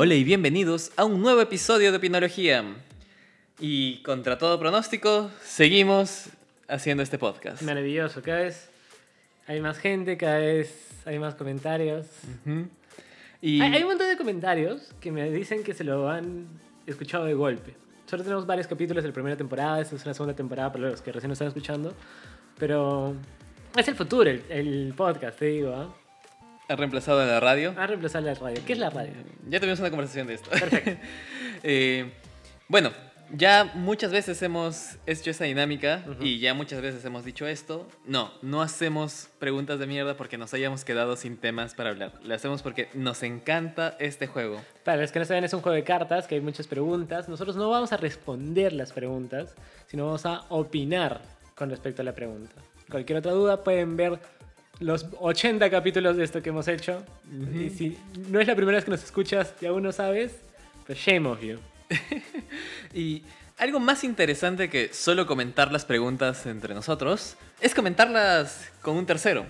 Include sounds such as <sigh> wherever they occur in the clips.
Hola y bienvenidos a un nuevo episodio de Opinología. Y contra todo pronóstico, seguimos haciendo este podcast. Maravilloso, cada vez hay más gente, cada vez hay más comentarios. Y Hay, hay un montón de comentarios que me dicen que se lo han escuchado de golpe. Solo tenemos varios capítulos de la primera temporada, esta es una segunda temporada para los que recién nos están escuchando. Pero es el futuro, el, el podcast, te digo. ¿ah? Ha reemplazado a la radio. Va a reemplazar la radio. ¿Qué es la radio? Ya tuvimos una conversación de esto. Perfecto. <laughs> Eh, bueno, ya muchas veces hemos hecho esa dinámica Ujú. y ya muchas veces hemos dicho esto. No, no hacemos preguntas de mierda porque nos hayamos quedado sin temas para hablar. Lo hacemos porque nos encanta este juego. Para los que no saben, es un juego de cartas, que hay muchas preguntas. Nosotros no vamos a responder las preguntas, sino vamos a opinar con respecto a la pregunta. Cualquier otra duda pueden ver los 80 capítulos de esto que hemos hecho. Y si no es la primera vez que nos escuchas y aún no sabes, pues shame of you. <laughs> Y algo más interesante que solo comentar las preguntas entre nosotros es comentarlas con un tercero.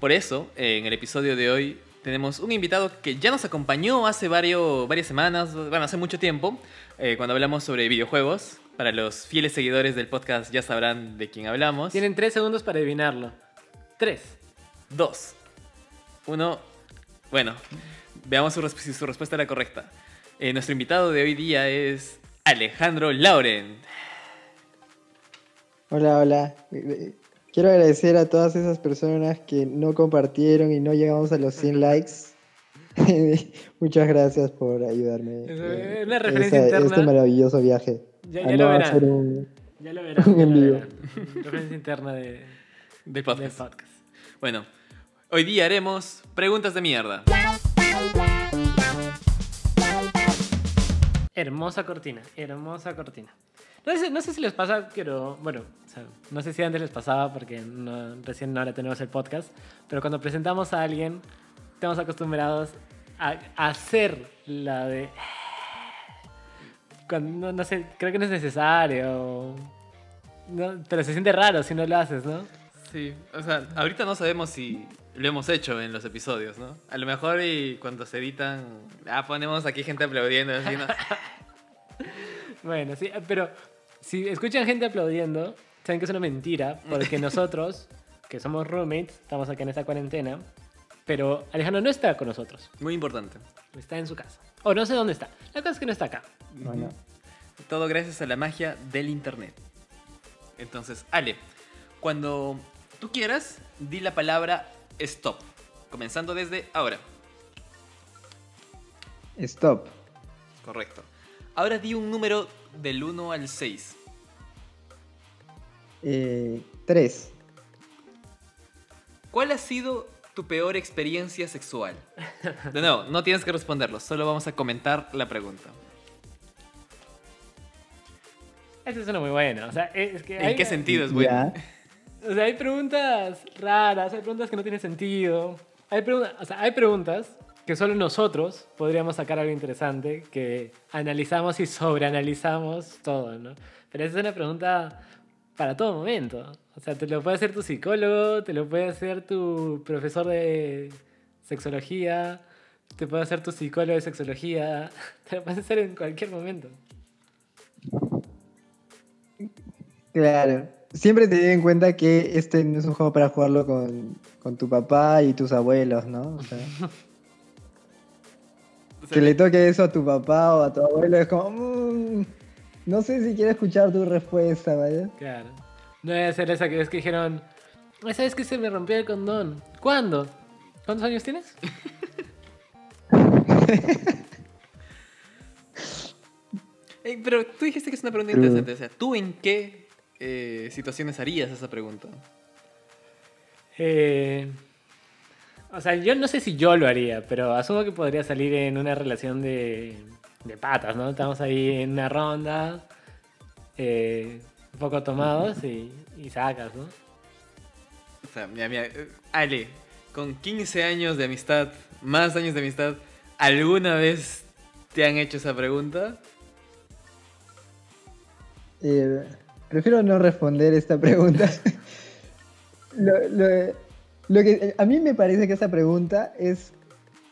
Por eso, en el episodio de hoy tenemos un invitado que ya nos acompañó hace varios, varias semanas, bueno, hace mucho tiempo, eh, cuando hablamos sobre videojuegos. Para los fieles seguidores del podcast ya sabrán de quién hablamos. Tienen 3 segundos para adivinarlo. 3. Dos. Uno. Bueno, veamos su si su respuesta era correcta. Eh, nuestro invitado de hoy día es Alejandro Lauren. Hola, hola. Eh, Quiero agradecer a todas esas personas que no compartieron y no llegamos a los 100 likes. <laughs> Muchas gracias por ayudarme. Una referencia esa- interna. Este maravilloso viaje. Ya- lo verán. hacer un- Ya lo verán. <laughs> ya En lo vivo. verán. <laughs> Referencia interna de, Del del podcast. podcast. Bueno, hoy día haremos preguntas de mierda. Hermosa cortina, hermosa cortina. No sé, no sé si les pasa, pero bueno, o sea, no sé si antes les pasaba porque no- recién ahora tenemos el podcast, pero cuando presentamos a alguien, estamos acostumbrados a, a hacer la de... Cuando, no, no sé, creo que no es necesario. No, pero se siente raro si no lo haces, ¿no? Sí, o sea, ahorita no sabemos si lo hemos hecho en los episodios, ¿no? A lo mejor y cuando se editan, ah, ponemos aquí gente aplaudiendo, así, ¿no? <laughs> Bueno, sí, pero si escuchan gente aplaudiendo, saben que es una mentira, porque <laughs> nosotros, que somos roommates, estamos acá en esta cuarentena, pero Alejandro no está con nosotros, Muy importante. está en su casa. O no sé dónde está. La cosa es que no está acá. Bueno, Todo gracias a la magia del internet. Entonces, Ale, cuando tú quieras, di la palabra stop. Comenzando desde ahora. stop. Correcto. Ahora di un número del 1 al 6. Eh, tres. ¿Cuál ha sido tu peor experiencia sexual? De nuevo, no tienes que responderlo, solo vamos a comentar la pregunta. Esa es una muy buena. O sea, es que ¿En hay, qué sentido es bueno? Ya. O sea, hay preguntas raras, hay preguntas que no tienen sentido. Hay, o sea, hay preguntas que solo nosotros podríamos sacar algo interesante, que analizamos y sobreanalizamos todo, ¿no? Pero esa es una pregunta para todo momento. O sea, te lo puede hacer tu psicólogo, te lo puede hacer tu profesor de sexología, te puede hacer tu psicólogo de sexología, <laughs> te lo puede hacer en cualquier momento. Claro. Siempre ten en cuenta que este no es un juego para jugarlo con, con tu papá y tus abuelos, ¿no? O sea, <laughs> O sea, que le toque eso a tu papá o a tu abuelo es como... "Mm, no sé si quiero escuchar tu respuesta, ¿vale? Claro. No debe ser esa que vez que dijeron, esa vez que se me rompió el condón. ¿Cuándo? ¿Cuántos años tienes? <laughs> eh, pero tú dijiste que es una pregunta interesante. O sea, ¿tú en qué eh, situaciones harías esa pregunta? Eh, o sea, yo no sé si yo lo haría, pero asumo que podría salir en una relación de, de patas, ¿no? Estamos ahí en una ronda, eh, un poco tomados y, y sacas, ¿no? O sea, mira, mira, Ale, con 15 años de amistad, más años de amistad, ¿alguna vez te han hecho esa pregunta? Eh, prefiero no responder esta pregunta. <laughs> lo, lo- lo que, a mí me parece que esta pregunta es,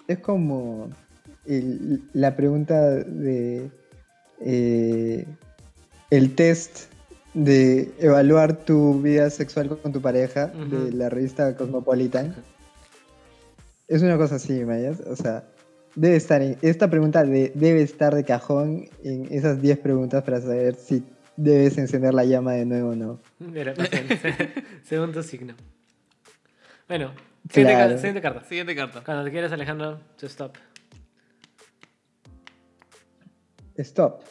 es como el- la pregunta de eh, el test de evaluar tu vida sexual con tu pareja de la revista Cosmopolitan. Es una cosa así, Mayas. O sea, debe estar en, esta pregunta de- debe estar de cajón en esas 10 preguntas para saber si debes encender la llama de nuevo o no. Mira, <laughs> tu signo. Bueno, siguiente, Claro. ca- siguiente carta. Siguiente carta. Cuando te quieras, Alejandro, to stop. Stop.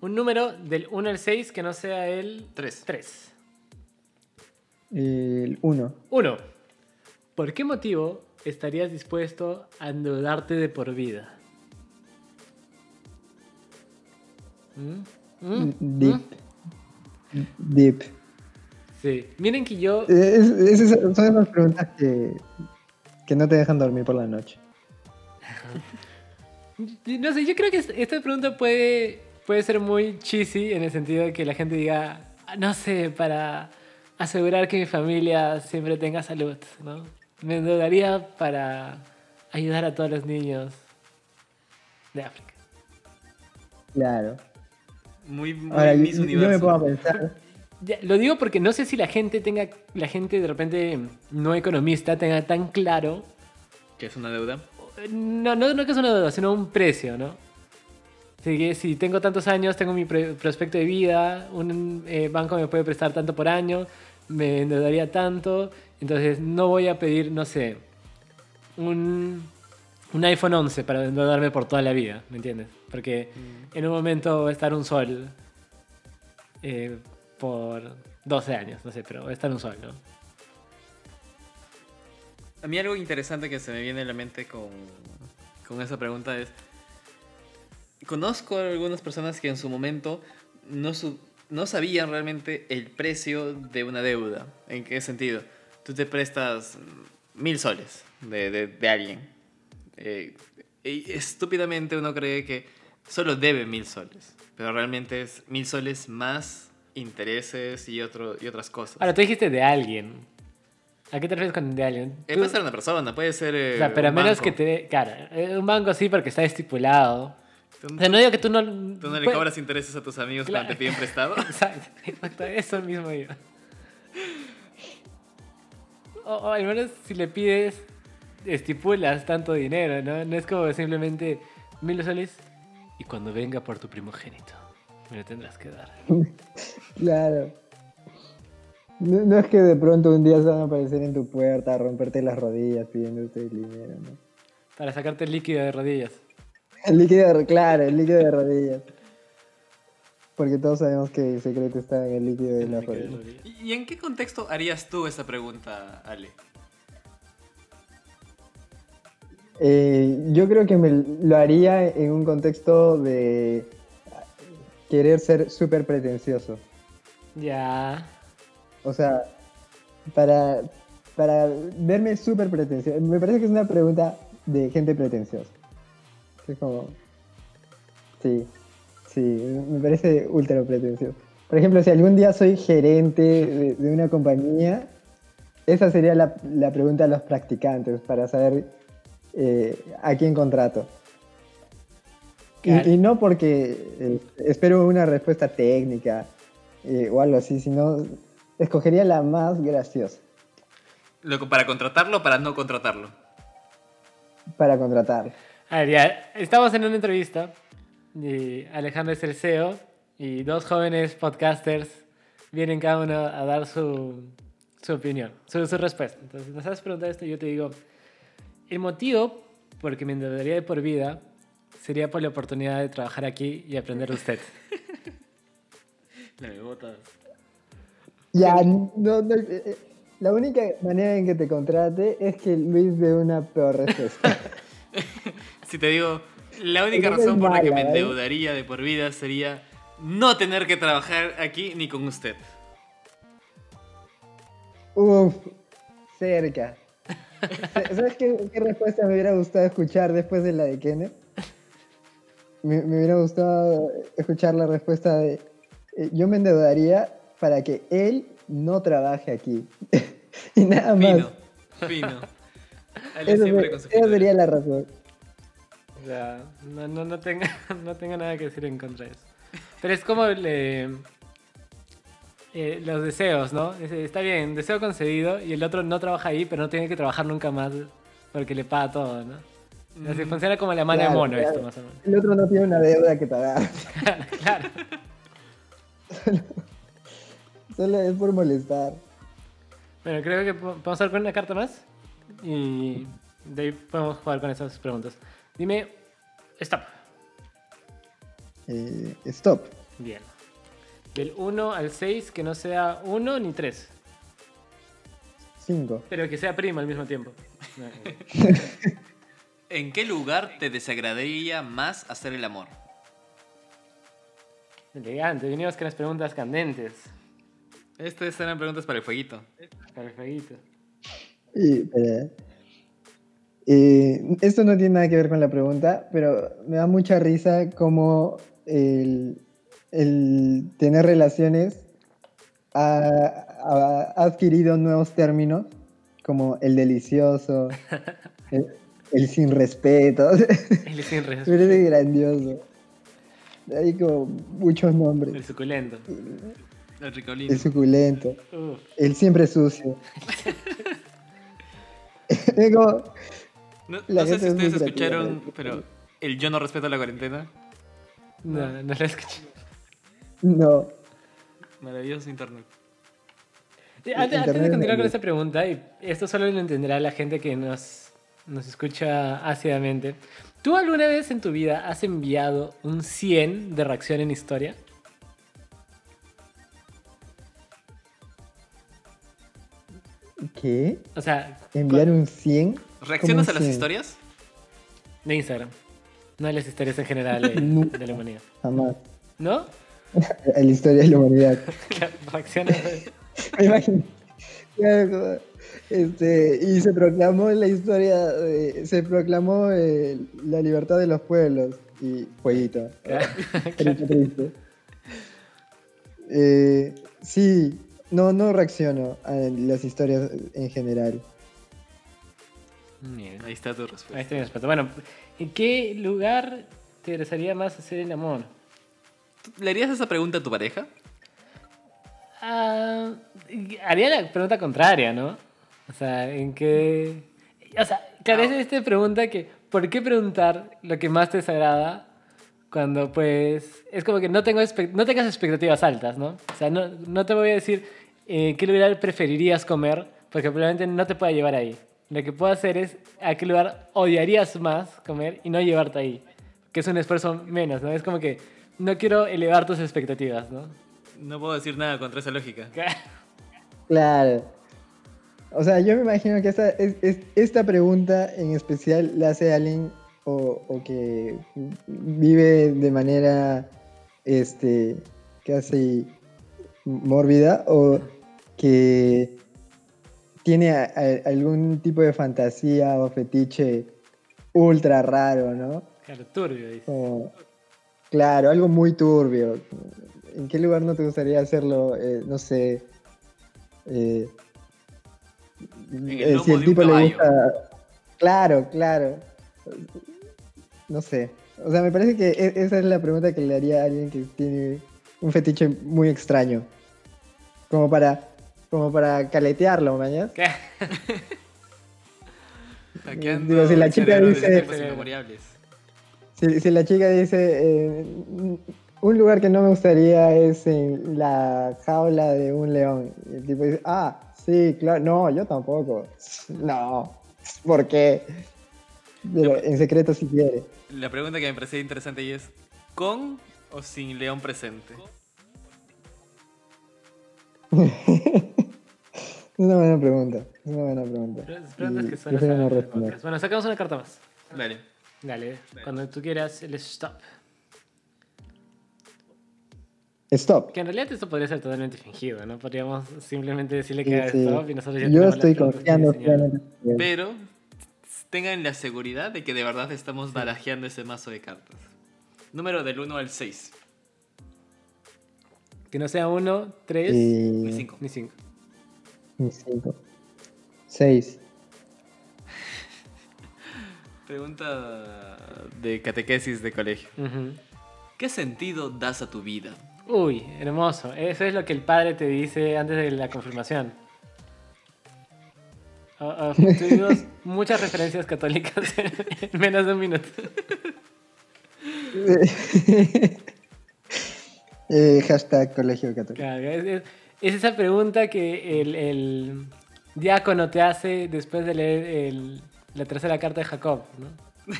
Un número del 1 al 6 que no sea el Tres. 3. El 1. 1. ¿Por qué motivo estarías dispuesto a endeudarte de por vida? ¿Mm? ¿Mm? Deep. Deep. Sí. Miren que yo... Eh, es- esas son esas preguntas que, que no te dejan dormir por la noche. No sé, yo creo que es- esta pregunta puede, puede ser muy cheesy en el sentido de que la gente diga, "Ah, no sé, para asegurar que mi familia siempre tenga salud, ¿no? Me endeudaría para ayudar a todos los niños de África. Claro. Muy, muy Ahora, yo, me Universo. pongo a pensar. Lo digo porque no sé si la gente tenga, la gente de repente no economista tenga tan claro, Que es una deuda. no, no, no que es una deuda, sino un precio, ¿no? Así que si tengo tantos años, tengo mi prospecto de vida, un eh, banco me puede prestar tanto por año, me endeudaría tanto, entonces no voy a pedir, no sé, un, un iPhone 11 para endeudarme por toda la vida, ¿me entiendes? Porque en un momento va a estar un sol eh, por 12 años, no sé, pero va a estar un sol, ¿no? A mí algo interesante que se me viene a la mente con, con esa pregunta es, conozco a algunas personas que en su momento no, su- no sabían realmente el precio de una deuda. ¿En qué sentido? Tú te prestas mm, mil soles de, de- de alguien. Eh, estúpidamente uno cree que solo debe mil soles, pero realmente es mil soles más intereses y, otro, y otras cosas. Ahora, tú dijiste de alguien. ¿A qué te refieres con de alguien? Eh, puede ser una persona, puede ser. eh, O sea, pero a menos banco. que te dé. Claro, eh, un banco sí porque está estipulado. Tú, O sea, no digo que tú no. tú no le pues- cobras intereses a tus amigos Claro. cuando te piden prestado. <laughs> Exacto, exacto, eso mismo yo. O, o al menos si le pides, estipulas tanto dinero, ¿no? No es como simplemente mil soles y cuando venga por tu primogénito, me lo tendrás que dar. <laughs> Claro. No, no es que de pronto un día se van a aparecer en tu puerta a romperte las rodillas pidiéndote dinero, ¿no? Para sacarte el líquido de rodillas. El líquido de, claro, el líquido de rodillas. Porque todos sabemos que el secreto está en el líquido de El las líquido de rodillas. rodillas. ¿Y en qué contexto harías tú esa pregunta, Ale? Eh, yo creo que me lo haría en un contexto de querer ser súper pretencioso. Ya. O sea, para, para verme súper pretencioso. Me parece que es una pregunta de gente pretenciosa. Es como... Sí, sí, me parece ultra pretencioso. Por ejemplo, si algún día soy gerente de, de una compañía, esa sería la, la pregunta a los practicantes para saber eh, a quién contrato. Y- Claro. Y, no porque eh, espero una respuesta técnica eh, o algo así, sino escogería la más graciosa Lo- ¿Para contratarlo o para no contratarlo? para contratar. A ver, ya, estamos en una entrevista y Alejandro es el CEO y dos jóvenes podcasters vienen cada uno a dar su, su opinión, su, su respuesta. Entonces, nos has preguntado esto y yo te digo, el motivo por que me endeudaría de por vida sería por la oportunidad de trabajar aquí y aprender de usted. <laughs> Me botas. Ya, no, no, eh, eh, la única manera en que te contrate es que Luis dé una peor respuesta. <laughs> Si te digo, la única razón por la que me ¿eh? endeudaría de por vida sería no tener que trabajar aquí ni con usted. Uf, cerca. <laughs> ¿Sabes qué, qué respuesta me hubiera gustado escuchar después de la de Kenneth? Me, me hubiera gustado escuchar la respuesta de eh, yo me endeudaría para que él no trabaje aquí. <laughs> y nada más. Fino, fino. Ale Eso, siempre fue- con su esa sería la razón. O sea, no, no, no, tengo, <laughs> no tengo nada que decir en contra de eso. Pero es como le- eh, los deseos, ¿no? Dice, Está bien, deseo concedido y el otro no trabaja ahí, pero no tiene que trabajar nunca más porque le paga todo, ¿no? Así funciona como la mano Claro, de mono claro. esto, más o menos. El otro no tiene una deuda que pagar. claro. <laughs> <laughs> Solo es por molestar. Bueno, creo que po- podemos hablar con una carta más y de ahí podemos jugar con esas preguntas. Dime, stop. Eh, stop. Bien. Del 1 al 6, que no sea 1 ni 3, 5. pero que sea primo al mismo tiempo. <laughs> ¿En qué lugar te desagradaría más hacer el amor? Elegante, venimos con las preguntas candentes. Estas eran preguntas para el fueguito. Para el jueguito. Y, espera. Eh, esto no tiene nada que ver con la pregunta, pero me da mucha risa como el, el tener relaciones ha, ha adquirido nuevos términos como el delicioso, <laughs> el, el sin respeto. <laughs> El sin respeto. parece grandioso. Hay como muchos El nombres. suculento. El ricolino. El suculento. Uf. El siempre sucio. <laughs> Es como- No, La no sé si es ustedes escucharon, pero el yo no respeto la cuarentena. No, no lo escuché. No. Maravilloso internet. Eh, Antes, antes de continuar con es- esta pregunta, y esto solo lo entenderá la gente que nos, nos escucha ácidamente. ¿Tú alguna vez en tu vida has enviado un 100 de reacción en historia? ¿Qué? O sea, ¿Enviar un 100? ¿Reaccionas a ¿Cómo las historias? de Instagram. No de las historias en general de, <laughs> de la humanidad. Jamás. ¿No? <laughs> A la historia de la humanidad. <laughs> Reacciones. <laughs> Me imagino. Claro, como, Este, y se proclamó la historia, de- se proclamó eh, la libertad de los pueblos y jueguito. Triste, triste. Eh, sí, no, no reacciono a las historias en general. Bien. Ahí está tu Ahí respuesta. está mi respuesta. Bueno, ¿en qué lugar te interesaría más hacer el amor? ¿Le harías esa pregunta a tu pareja? Ah, haría la pregunta contraria, ¿no? O sea, ¿en qué...? O sea, claro, es esta pregunta que... ¿Por qué preguntar lo que más te desagrada cuando, pues... Es como que no, tengo no tengas expectativas altas, ¿no? O sea, no, no te voy a decir eh, qué lugar preferirías comer, porque probablemente no te pueda llevar ahí. Lo que puedo hacer es a qué lugar odiarías más comer y no llevarte ahí. Que es un esfuerzo menos, ¿no? Es como que no quiero elevar tus expectativas, ¿no? No puedo decir nada contra esa lógica. Claro. O sea, yo me imagino que esta, es- es- esta pregunta en especial la hace alguien o, o que vive de manera este, casi mórbida o que tiene a- a- algún tipo de fantasía o fetiche ultra raro, ¿no? Claro, turbio, dice. Como, claro, algo muy turbio. ¿En qué lugar no te gustaría hacerlo? Eh, no sé. eh, el eh, si el tipo le gusta. Claro, claro. No sé. O sea, me parece que e- esa es la pregunta que le haría a alguien que tiene un fetiche muy extraño. Como para, como para caletearlo, ¿mañas? <laughs> ¿Qué? Digo, si la chica dice-. Si, si la chica dice, eh, un lugar que no me gustaría es en la jaula de un león. Y el tipo dice, ah, sí, claro, no, yo tampoco. No, ¿por qué? Pero en secreto si quiere. La pregunta que me parecía interesante ahí es: ¿con o sin león presente? <laughs> Es una buena pregunta. Es una buena pregunta. Pero Y que no responder. Bueno, sacamos una carta más. Dale. Dale, cuando tú quieras, el stop. Stop. Que en realidad esto podría ser totalmente fingido, ¿no? Podríamos simplemente decirle Sí, que haga sí. stop y nosotros ya Yo tenemos estoy confiando plenamente. Pero tengan la seguridad de que de verdad estamos barajeando ese mazo de cartas. Número del 1 al 6. Que no sea uno, tres, Ni Y... 5. ni cinco. y cinco. Seis. Pregunta de catequesis de colegio. ¿Qué sentido das a tu vida? Uy, hermoso. Eso es lo que el padre te dice antes de la confirmación. Oh, oh, tuvimos <laughs> muchas referencias católicas en <laughs> menos de un minuto. <laughs> Eh, hashtag colegio católico. Claro, es, es- es esa pregunta que el, el diácono te hace después de leer el- la tercera carta de Jacob, ¿no? <laughs>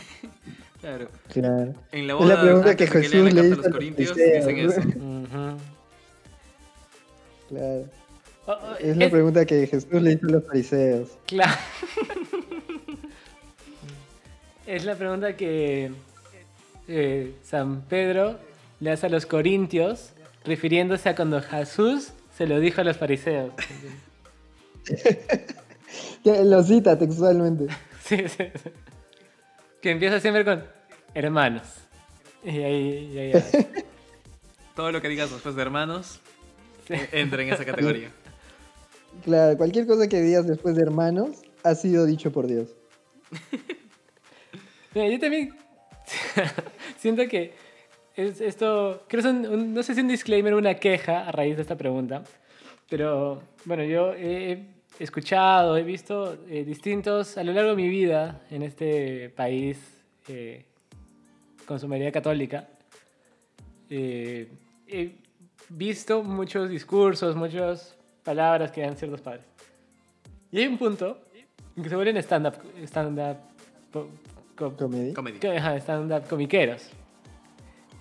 Claro. Claro. En la Es boda, la pregunta que Jesús la le hizo los a los corintios, dicen eso. Claro. Oh, oh, Es la es- pregunta que Jesús le hizo a los fariseos. Claro. <laughs> es la pregunta que eh, San Pedro le hace a los corintios, refiriéndose a cuando Jesús se lo dijo a los fariseos. <laughs> Lo cita textualmente. Sí, sí, sí. Que empieza siempre con hermanos. Y ahí, y ahí ya. Todo lo que digas después de hermanos Sí. entra en esa categoría. Claro, cualquier cosa que digas después de hermanos ha sido dicho por Dios. Mira, yo también <laughs> siento que es- esto, creo que es un- un- no sé si un disclaimer o una queja a raíz de esta pregunta, pero bueno, yo he escuchado, he visto eh, distintos, a lo largo de mi vida en este país eh, con su mayoría católica, eh, he visto muchos discursos, muchas palabras que dan ciertos padres. Y hay un punto en que se vuelven stand-up stand po- co- Comedia. Comedy. que- ajá, stand-up comiqueros.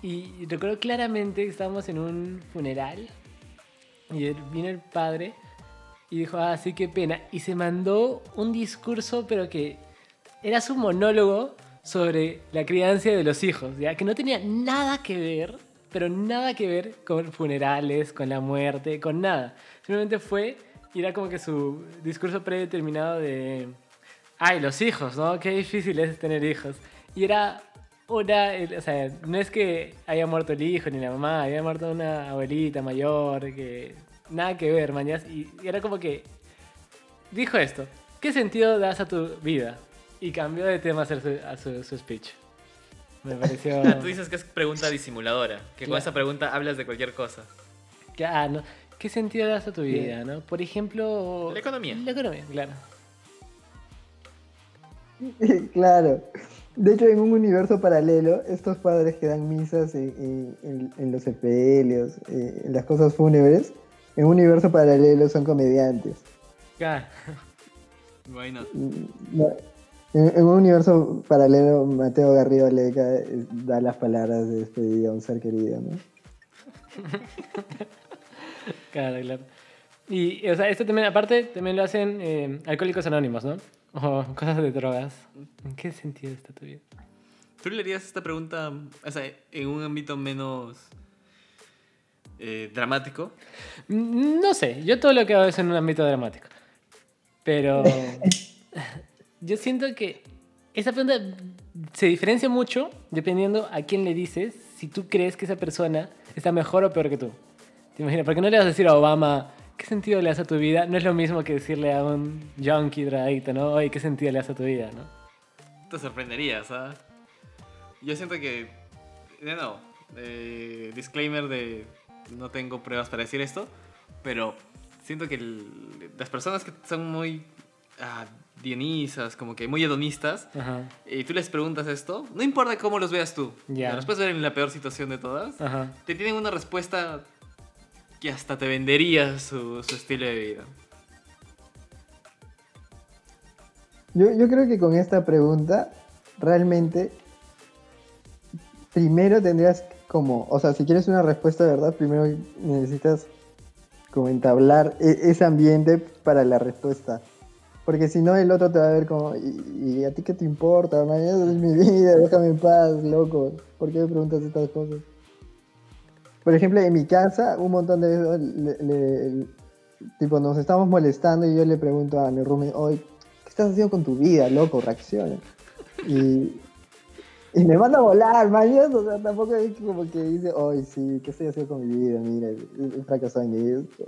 Y recuerdo claramente que estábamos en un funeral y vino el padre y dijo, ah, sí, qué pena. Y se mandó un discurso, pero que era su monólogo sobre la crianza de los hijos, ya que no tenía nada que ver, pero nada que ver con funerales, con la muerte, con nada. Simplemente fue y era como que su discurso predeterminado de, ay, los hijos, ¿no? Qué difícil es tener hijos. Y era una, o sea, no es que haya muerto el hijo ni la mamá, había muerto una abuelita mayor, que nada que ver, mañas. Y, y era como que dijo esto, ¿qué sentido das a tu vida? Y cambió de tema a hacer su, a su, su speech. Me <laughs> pareció... Tú dices que es pregunta disimuladora, que con Claro. esa pregunta hablas de cualquier cosa. que, ah, no, ¿Qué sentido das a tu vida, no? Por ejemplo... La economía. La economía, claro. <laughs> claro. De hecho, en un universo paralelo, estos padres que dan misas en, en- en- en los sepelios, eh, en las cosas fúnebres, en un universo paralelo son comediantes. Claro. <laughs> Why not? Mm, no. En, en un universo paralelo, Mateo Garrido Leca da las palabras de despedida a un ser querido, ¿no? <laughs> Claro, claro. Y, o sea, esto también, aparte, también lo hacen eh, alcohólicos anónimos, ¿no? O cosas de drogas. ¿En qué sentido está tu vida? ¿Tú le harías esta pregunta o sea, en un ámbito menos eh, dramático? Mm, No sé, yo todo lo que hago es en un ámbito dramático. Pero <laughs> yo siento que esa pregunta se diferencia mucho dependiendo a quién le dices si tú crees que esa persona está mejor o peor que tú. ¿Te imaginas? Porque no le vas a decir a Obama, ¿qué sentido le das a tu vida? No es lo mismo que decirle a un junkie drogadicto, ¿no? Oye, ¿qué sentido le das a tu vida, no? Te sorprenderías, ¿ah? Yo siento que, de nuevo, eh, disclaimer de no tengo pruebas para decir esto, pero siento que el- las personas que son muy ah, dionisas, como que muy hedonistas, Ajá, y tú les preguntas esto, no importa cómo los veas tú, Ya. los puedes ver en la peor situación de todas, ajá. te tienen una respuesta que hasta te vendería su, su estilo de vida. Yo, yo creo que con esta pregunta, realmente, primero tendrías como, o sea, si quieres una respuesta de verdad, primero necesitas como entablar e- ese ambiente para la respuesta. Porque si no, el otro te va a ver como, ¿y, a ti qué te importa? Man? Esa es mi vida, déjame en paz, loco. ¿Por qué me preguntas estas cosas? Por ejemplo, en mi casa, un montón de veces, tipo, nos estamos molestando y yo le pregunto a mi roommate, oye, ¿qué estás haciendo con tu vida, loco? Reacciona. Y, y me manda a volar, mañas, o sea, tampoco es como que dice, oye, sí, ¿qué estoy haciendo con mi vida? Mira, fracasado en esto.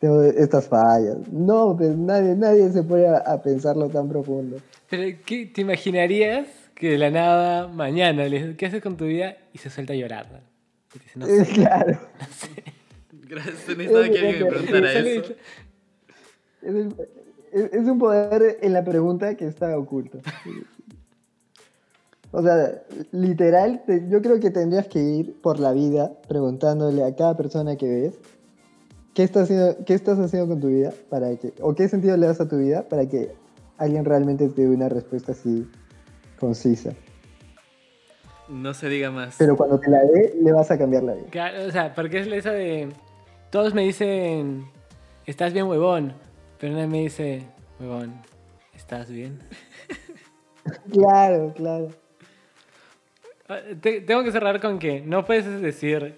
tengo estas fallas. No, pues nadie, nadie se pone a, a pensarlo tan profundo. Pero, ¿qué, ¿te imaginarías que de la nada, mañana, le dices, ¿qué haces con tu vida? Y se suelta a llorar. ¿no? Y dice, no <laughs> Eh, sé. claro. <laughs> Gracias, <laughs> necesitaba que alguien me preguntara eso. Es- es un poder en la pregunta que está oculto. O sea, literal, te- yo creo que tendrías que ir por la vida preguntándole a cada persona que ves qué estás haciendo, qué estás haciendo con tu vida para que, o qué sentido le das a tu vida para que alguien realmente te dé una respuesta así concisa. No se diga más. Pero cuando te la dé, le vas a cambiar la vida. Claro, o sea, porque es eso de. Todos me dicen, estás bien, huevón. Pero nadie me dice, huevón, ¿estás bien? <laughs> Claro, claro. Ah, te- tengo que cerrar con que no puedes decir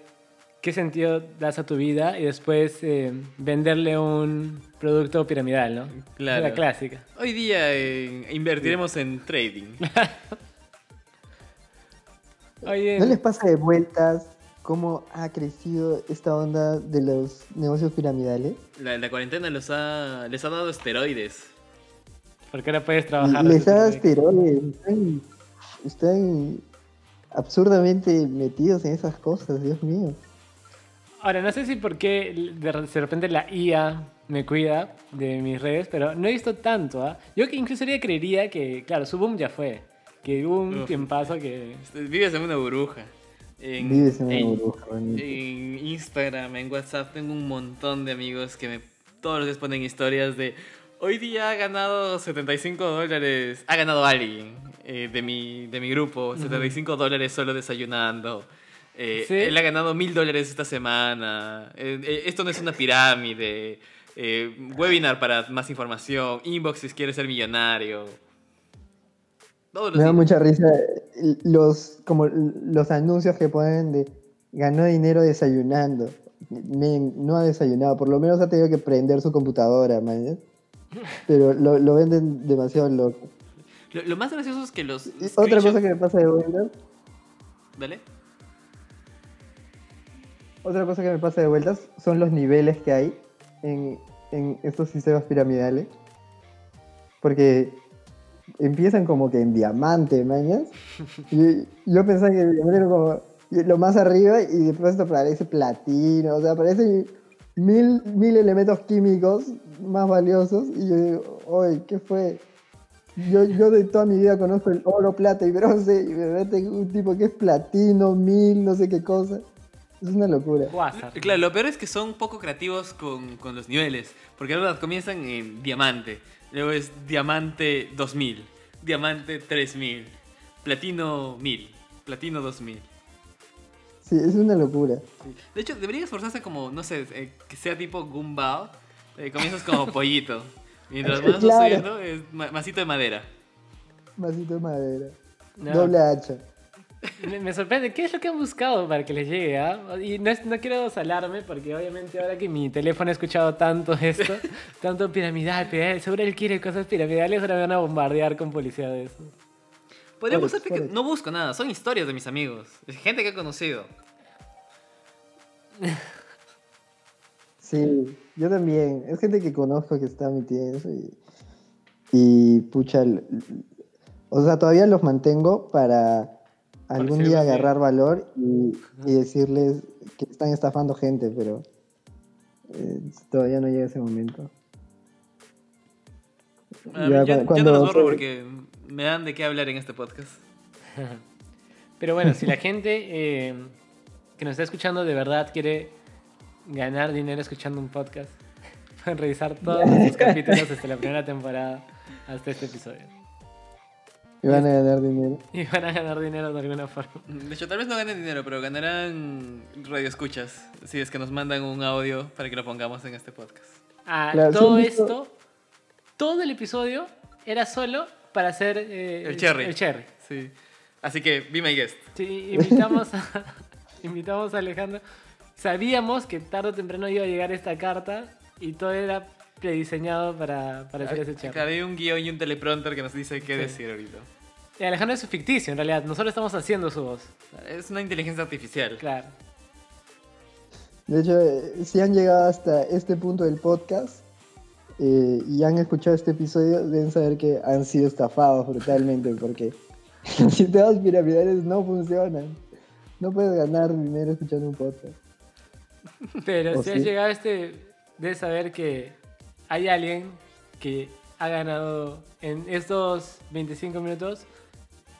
qué sentido das a tu vida y después eh, venderle un producto piramidal, ¿no? Claro. La clásica. Hoy día eh, invertiremos en trading. <laughs> Oye, ¿No les pasa de vueltas cómo ha crecido esta onda de los negocios piramidales? La, la cuarentena los ha, les ha dado esteroides. porque ahora puedes trabajar. Les desde da tu- esteroides, están, están absurdamente metidos en esas cosas, Dios mío. Ahora, no sé si por qué de repente la IA me cuida de mis redes, pero no he visto tanto. ¿ah? Yo que incluso creería que, claro, su boom ya fue. Que hubo un Uf. tiempazo que... Vives en una burbuja. En, Vives en una en- burbuja, bonito. en Instagram, en WhatsApp, tengo un montón de amigos que me, todos los días ponen historias de hoy día ha ganado 75 dólares, ha ganado alguien eh, de, mi, de mi grupo, 75 dólares solo desayunando. Eh, ¿Sí? Él ha ganado mil dólares esta semana. Eh, eh, esto no es una pirámide. Eh, webinar para más información. Inbox si quieres ser millonario. Todos los Me da días. mucha risa los, como los anuncios que ponen de ganó dinero desayunando. Men, no ha desayunado, por lo menos ha tenido que prender su computadora, man. Pero lo, lo venden demasiado loco. Lo, lo más gracioso es que los. Otra cosa que me pasa de vueltas, Dale. otra cosa que me pasa de vueltas son los niveles que hay en, en estos sistemas piramidales. Porque empiezan como que en diamante, mañas. <laughs> Y yo pensaba que el diamante era como lo más arriba y después te aparece platino, o sea, aparecen mil, mil elementos químicos más valiosos y yo digo, oye, ¿qué fue? Yo, yo de toda mi vida conozco el oro, plata y bronce y me mete un tipo que es platino, mil, no sé qué cosa. Es una locura. WhatsApp. Claro, lo peor es que son poco creativos con, con los niveles. Porque verdad comienzan en diamante. Luego es diamante 2000. Diamante 3000. Platino 1000. Platino 2000. Sí, es una locura. De hecho, debería esforzarse como, no sé, eh, que sea tipo Gumball. Eh, comienzas como <laughs> pollito. Mientras más Claro. subiendo, es ma- masito de madera. Masito de madera. No. Doble hacha. Me, me sorprende, ¿qué es lo que han buscado para que les llegue? ah? Y no, es- no quiero salarme porque obviamente ahora que mi teléfono ha escuchado tanto esto, <laughs> tanto piramidal, piramidal, seguro él quiere cosas piramidales, ahora me van a bombardear con policía de eso. Podríamos hacerte que no busco nada, son historias de mis amigos. Gente que he conocido. <laughs> Sí, yo también. Es gente que conozco que está metida en eso y, y pucha, o sea, todavía los mantengo para algún día agarrar valor y, y decirles que están estafando gente, pero eh, todavía no llega ese momento. Ya yo, cu- yo no los borro porque me dan de qué hablar en este podcast. <laughs> Pero bueno, si la gente eh, que nos está escuchando de verdad quiere ganar dinero escuchando un podcast, <laughs> pueden revisar todos los <laughs> capítulos desde la primera temporada hasta este episodio. Y van a ganar dinero. <laughs> Y van a ganar dinero de alguna forma. De hecho, tal vez no ganen dinero, pero ganarán radioescuchas. Si es que nos mandan un audio para que lo pongamos en este podcast. Ah, Claro, ¿sí todo han visto? esto, todo el episodio era solo para hacer eh, El cherry. El cherry. Sí. Así que, be my guest. Sí, invitamos a, invitamos a Alejandro. Sabíamos que tarde o temprano iba a llegar esta carta y todo era prediseñado para, para hacer ese. Claro, hay un guion y un teleprompter que nos dice qué Sí. decir ahorita. Y Alejandro es ficticio en realidad, nosotros estamos haciendo su voz. Es una inteligencia artificial. Claro. De hecho, eh, si han llegado hasta este punto del podcast eh, y han escuchado este episodio, deben saber que han sido estafados brutalmente porque <laughs> los sistemas piramidales no funcionan. No puedes ganar dinero escuchando un podcast. <laughs> Pero ¿O si has sí? llegado a este, debes saber que hay alguien que ha ganado en estos 25 minutos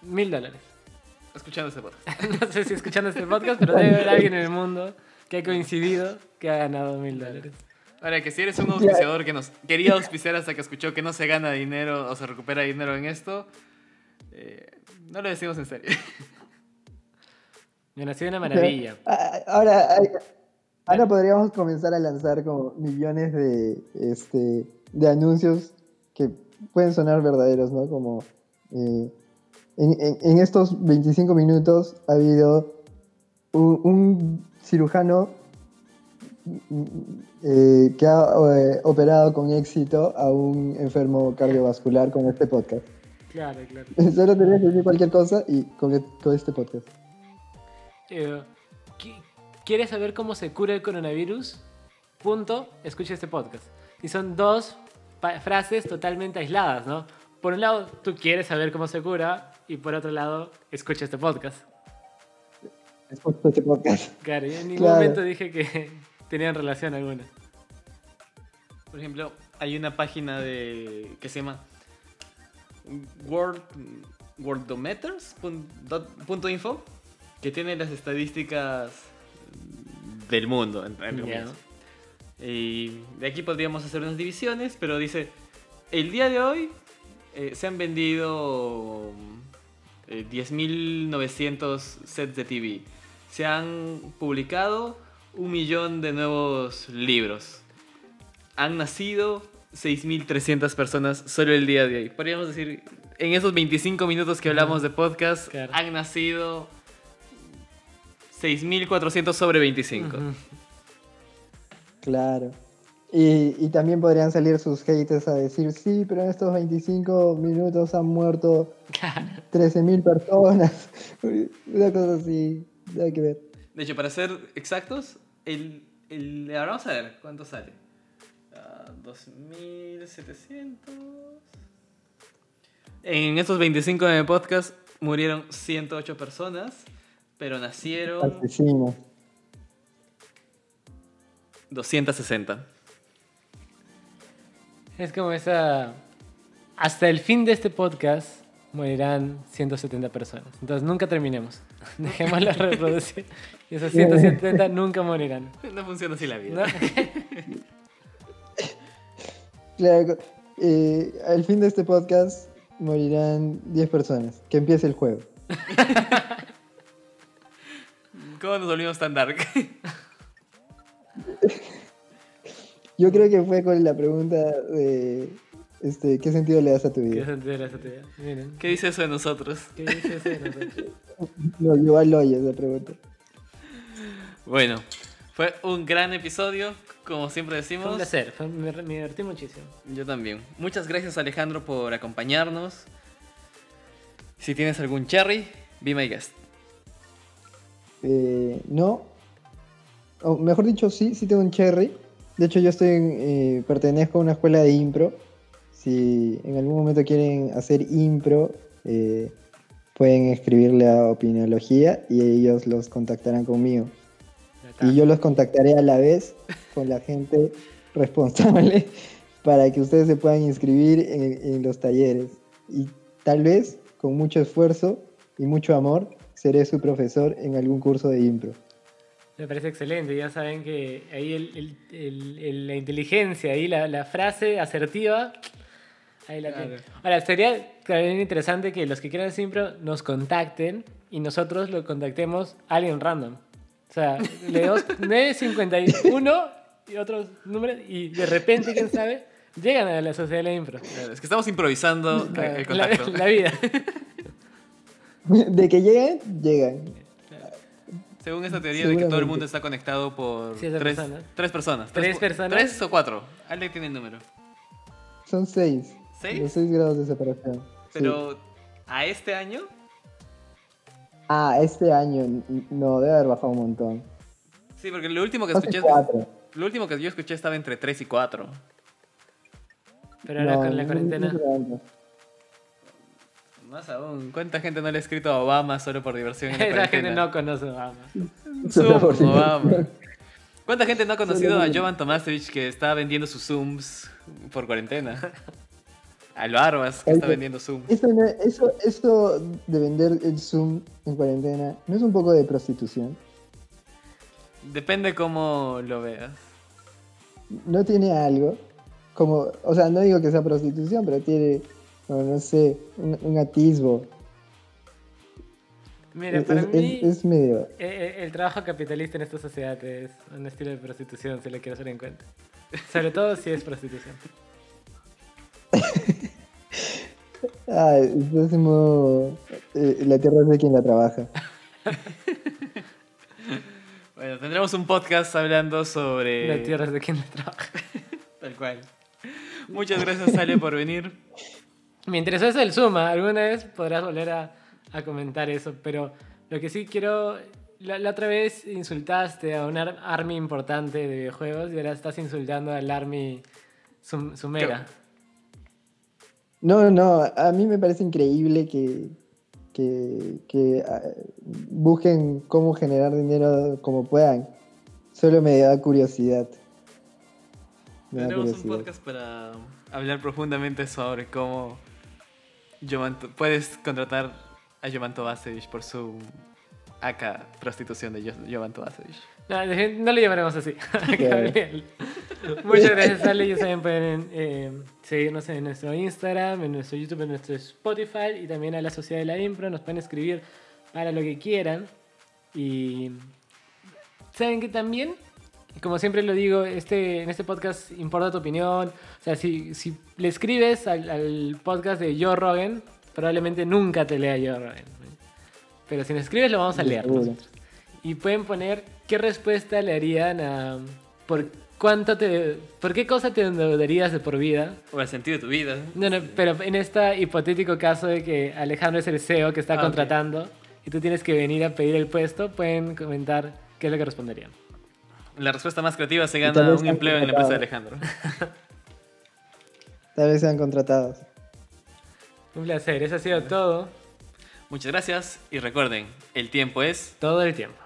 mil dólares. Escuchando este podcast. <laughs> No sé si escuchando este podcast, pero debe haber alguien en el mundo que ha coincidido que ha ganado mil dólares. Ahora, que si eres un auspiciador que nos quería auspiciar hasta que escuchó que no se gana dinero o se recupera dinero en esto, eh, no lo decimos en serio. <laughs> Me nació una maravilla. Ah, Ahora, ahora podríamos comenzar a lanzar como millones de, este, de anuncios que pueden sonar verdaderos, ¿no? Como eh, en, en- en estos 25 minutos ha habido un, un cirujano eh, que ha eh, operado con éxito a un enfermo cardiovascular con este podcast. Claro, claro. <laughs> Solo tenés que decir cualquier cosa y con, e- con este podcast. Eh, ¿qui- ¿Quieres saber cómo se cura el coronavirus? Punto, escucha este podcast. Y son dos frases totalmente aisladas, ¿no? Por un lado, tú quieres saber cómo se cura, y por otro lado, escucha este podcast. Escucha este podcast. Claro, yo en ningún Claro. momento dije que <laughs> tenían relación alguna. Por ejemplo, hay una página de que se llama World, Worldometers.info que tiene las estadísticas del mundo. entre- comillas. Y de aquí podríamos hacer unas divisiones, pero dice, el día de hoy eh, se han vendido eh, 10.900 sets de TV. Se han publicado un millón de nuevos libros. Han nacido 6.300 personas solo el día de hoy. Podríamos decir, en esos 25 minutos que hablamos de podcast, Claro. han nacido 6.400 sobre 25. Ujú. Claro. Y, y también podrían salir sus haters a decir, sí, pero en estos 25 minutos han muerto <laughs> 13.000 personas. <laughs> Una cosa así, hay que ver. De hecho, para ser exactos, el, el, ahora vamos a ver cuánto sale. Ah, 2.700. En estos 25 de podcast murieron 108 personas, pero nacieron Asesinos. 260. Es como esa... Hasta el fin de este podcast morirán 170 personas. Entonces nunca terminemos. <laughs> Dejémoslo reproducir. Y esos 170 <laughs> nunca morirán. No funciona así la ¿No? vida. <laughs> Claro, eh, al fin de este podcast morirán 10 personas. Que empiece el juego. ¿Cómo nos volvimos tan dark? <laughs> Yo creo que fue con la pregunta de este, ¿qué sentido le das a tu ¿Qué vida? sentido le das a tu vida? Miren. ¿Qué dice eso de nosotros? ¿Qué dice eso de nosotros? Nos llevó al hoyo esa pregunta. Bueno, fue un gran episodio, como siempre Fue decimos. un placer. fue- me, me divertí muchísimo. Yo también. Muchas gracias Alejandro por acompañarnos. Si tienes algún cherry, be my guest. Eh, no. O mejor dicho, sí, sí tengo un cherry. De hecho, yo estoy en, eh, pertenezco a una escuela de impro. Si en algún momento quieren hacer impro, eh, pueden escribirle a Opinología y ellos los contactarán conmigo. Y yo los contactaré a la vez con la gente <laughs> responsable para que ustedes se puedan inscribir en, en los talleres. Y tal vez, con mucho esfuerzo y mucho amor, seré su profesor en algún curso de impro. Me parece excelente. Ya saben que ahí el- el- el- el- la inteligencia, ahí la, la frase asertiva, ahí la Claro. tienen. Ahora, sería también interesante que los que quieran siempre nos contacten y nosotros lo contactemos a alguien random. O sea, le damos <laughs> 951 y otros números y de repente, quién sabe, llegan a la sociedad de la impro. Es que estamos improvisando el La, contacto. la vida. <laughs> <laughs> De que lleguen, llegan. Según esta teoría de que todo el mundo está conectado por tres, personas. tres personas. ¿Tres personas? ¿Tres o cuatro? Alguien tiene el número. Son seis. ¿Seis? Los seis grados de separación. Sí. Pero a este año, Ah, este año no, debe haber bajado un montón. Sí, porque lo último que escuché, cuatro. lo último que yo escuché estaba entre 3 y 4. Pero ahora No, con la no- cuarentena. no. Más aún, ¿cuánta gente no le ha escrito a Obama solo por diversión en la <laughs> Esa gente no conoce a Obama. Solo por Zoom. Obama. ¿Cuánta gente no ha conocido a Jovan Tomasevich que está vendiendo sus Zooms por cuarentena? Al Barbas que está Oye, vendiendo Zooms. Eso, no- eso, eso de vender el Zoom en cuarentena, ¿no es un poco de prostitución? Depende cómo lo veas. ¿No tiene algo? Como, o sea, no digo que sea prostitución, pero tiene, no, no sé, un, un atisbo. Mira, es, para es- mí, es- es medio... eh, eh, el trabajo capitalista en esta sociedad es un estilo de prostitución, si lo quiero hacer en cuenta. <laughs> Sobre todo si es prostitución. <laughs> Ah, es como... eh, la tierra es de quien la trabaja. <laughs> Bueno, tendremos un podcast hablando sobre... La tierra es de quien la trabaja. Tal cual. Muchas gracias, Ale, por venir. Me interesó eso del Zuma. Alguna vez podrás volver a, a comentar eso, pero lo que sí quiero... La, la otra vez insultaste a un ar- army importante de videojuegos y ahora estás insultando al army sum- sumera. No, no, a mí me parece increíble que, que, que, ah, busquen cómo generar dinero como puedan. Solo me da curiosidad. Me da Tendremos un podcast para hablar profundamente sobre cómo puedes contratar a Jovan Tomasevich por su acá prostitución de Jo- Jovan Tomasevich. No, no le llamaremos así. <laughs> Gabriel. Muchas gracias, Ale. Ya saben, pueden eh, seguirnos en nuestro Instagram, en nuestro YouTube, en nuestro Spotify y también a la Sociedad de la Impro. Nos pueden escribir para lo que quieran. Y saben que también, como siempre lo digo, este, en este podcast importa tu opinión. O sea, si, si le escribes al, al podcast de Joe Rogan, probablemente nunca te lea Joe Rogan. Pero si nos escribes, lo vamos a leer. Nosotros. Y pueden poner qué respuesta le harían a. ¿Por cuánto te. ¿Por qué cosa te endeudarías de por vida? O el sentido de tu vida. No, no, pero en este hipotético caso de que Alejandro es el CEO que está Ah, contratando y tú tienes que venir a pedir el puesto, pueden comentar qué es lo que responderían. La respuesta más creativa se gana un empleo en la empresa de. Alejandro. Tal vez sean contratados. Un placer, eso ha sido todo. Muchas gracias y recuerden, el tiempo es... Todo el tiempo.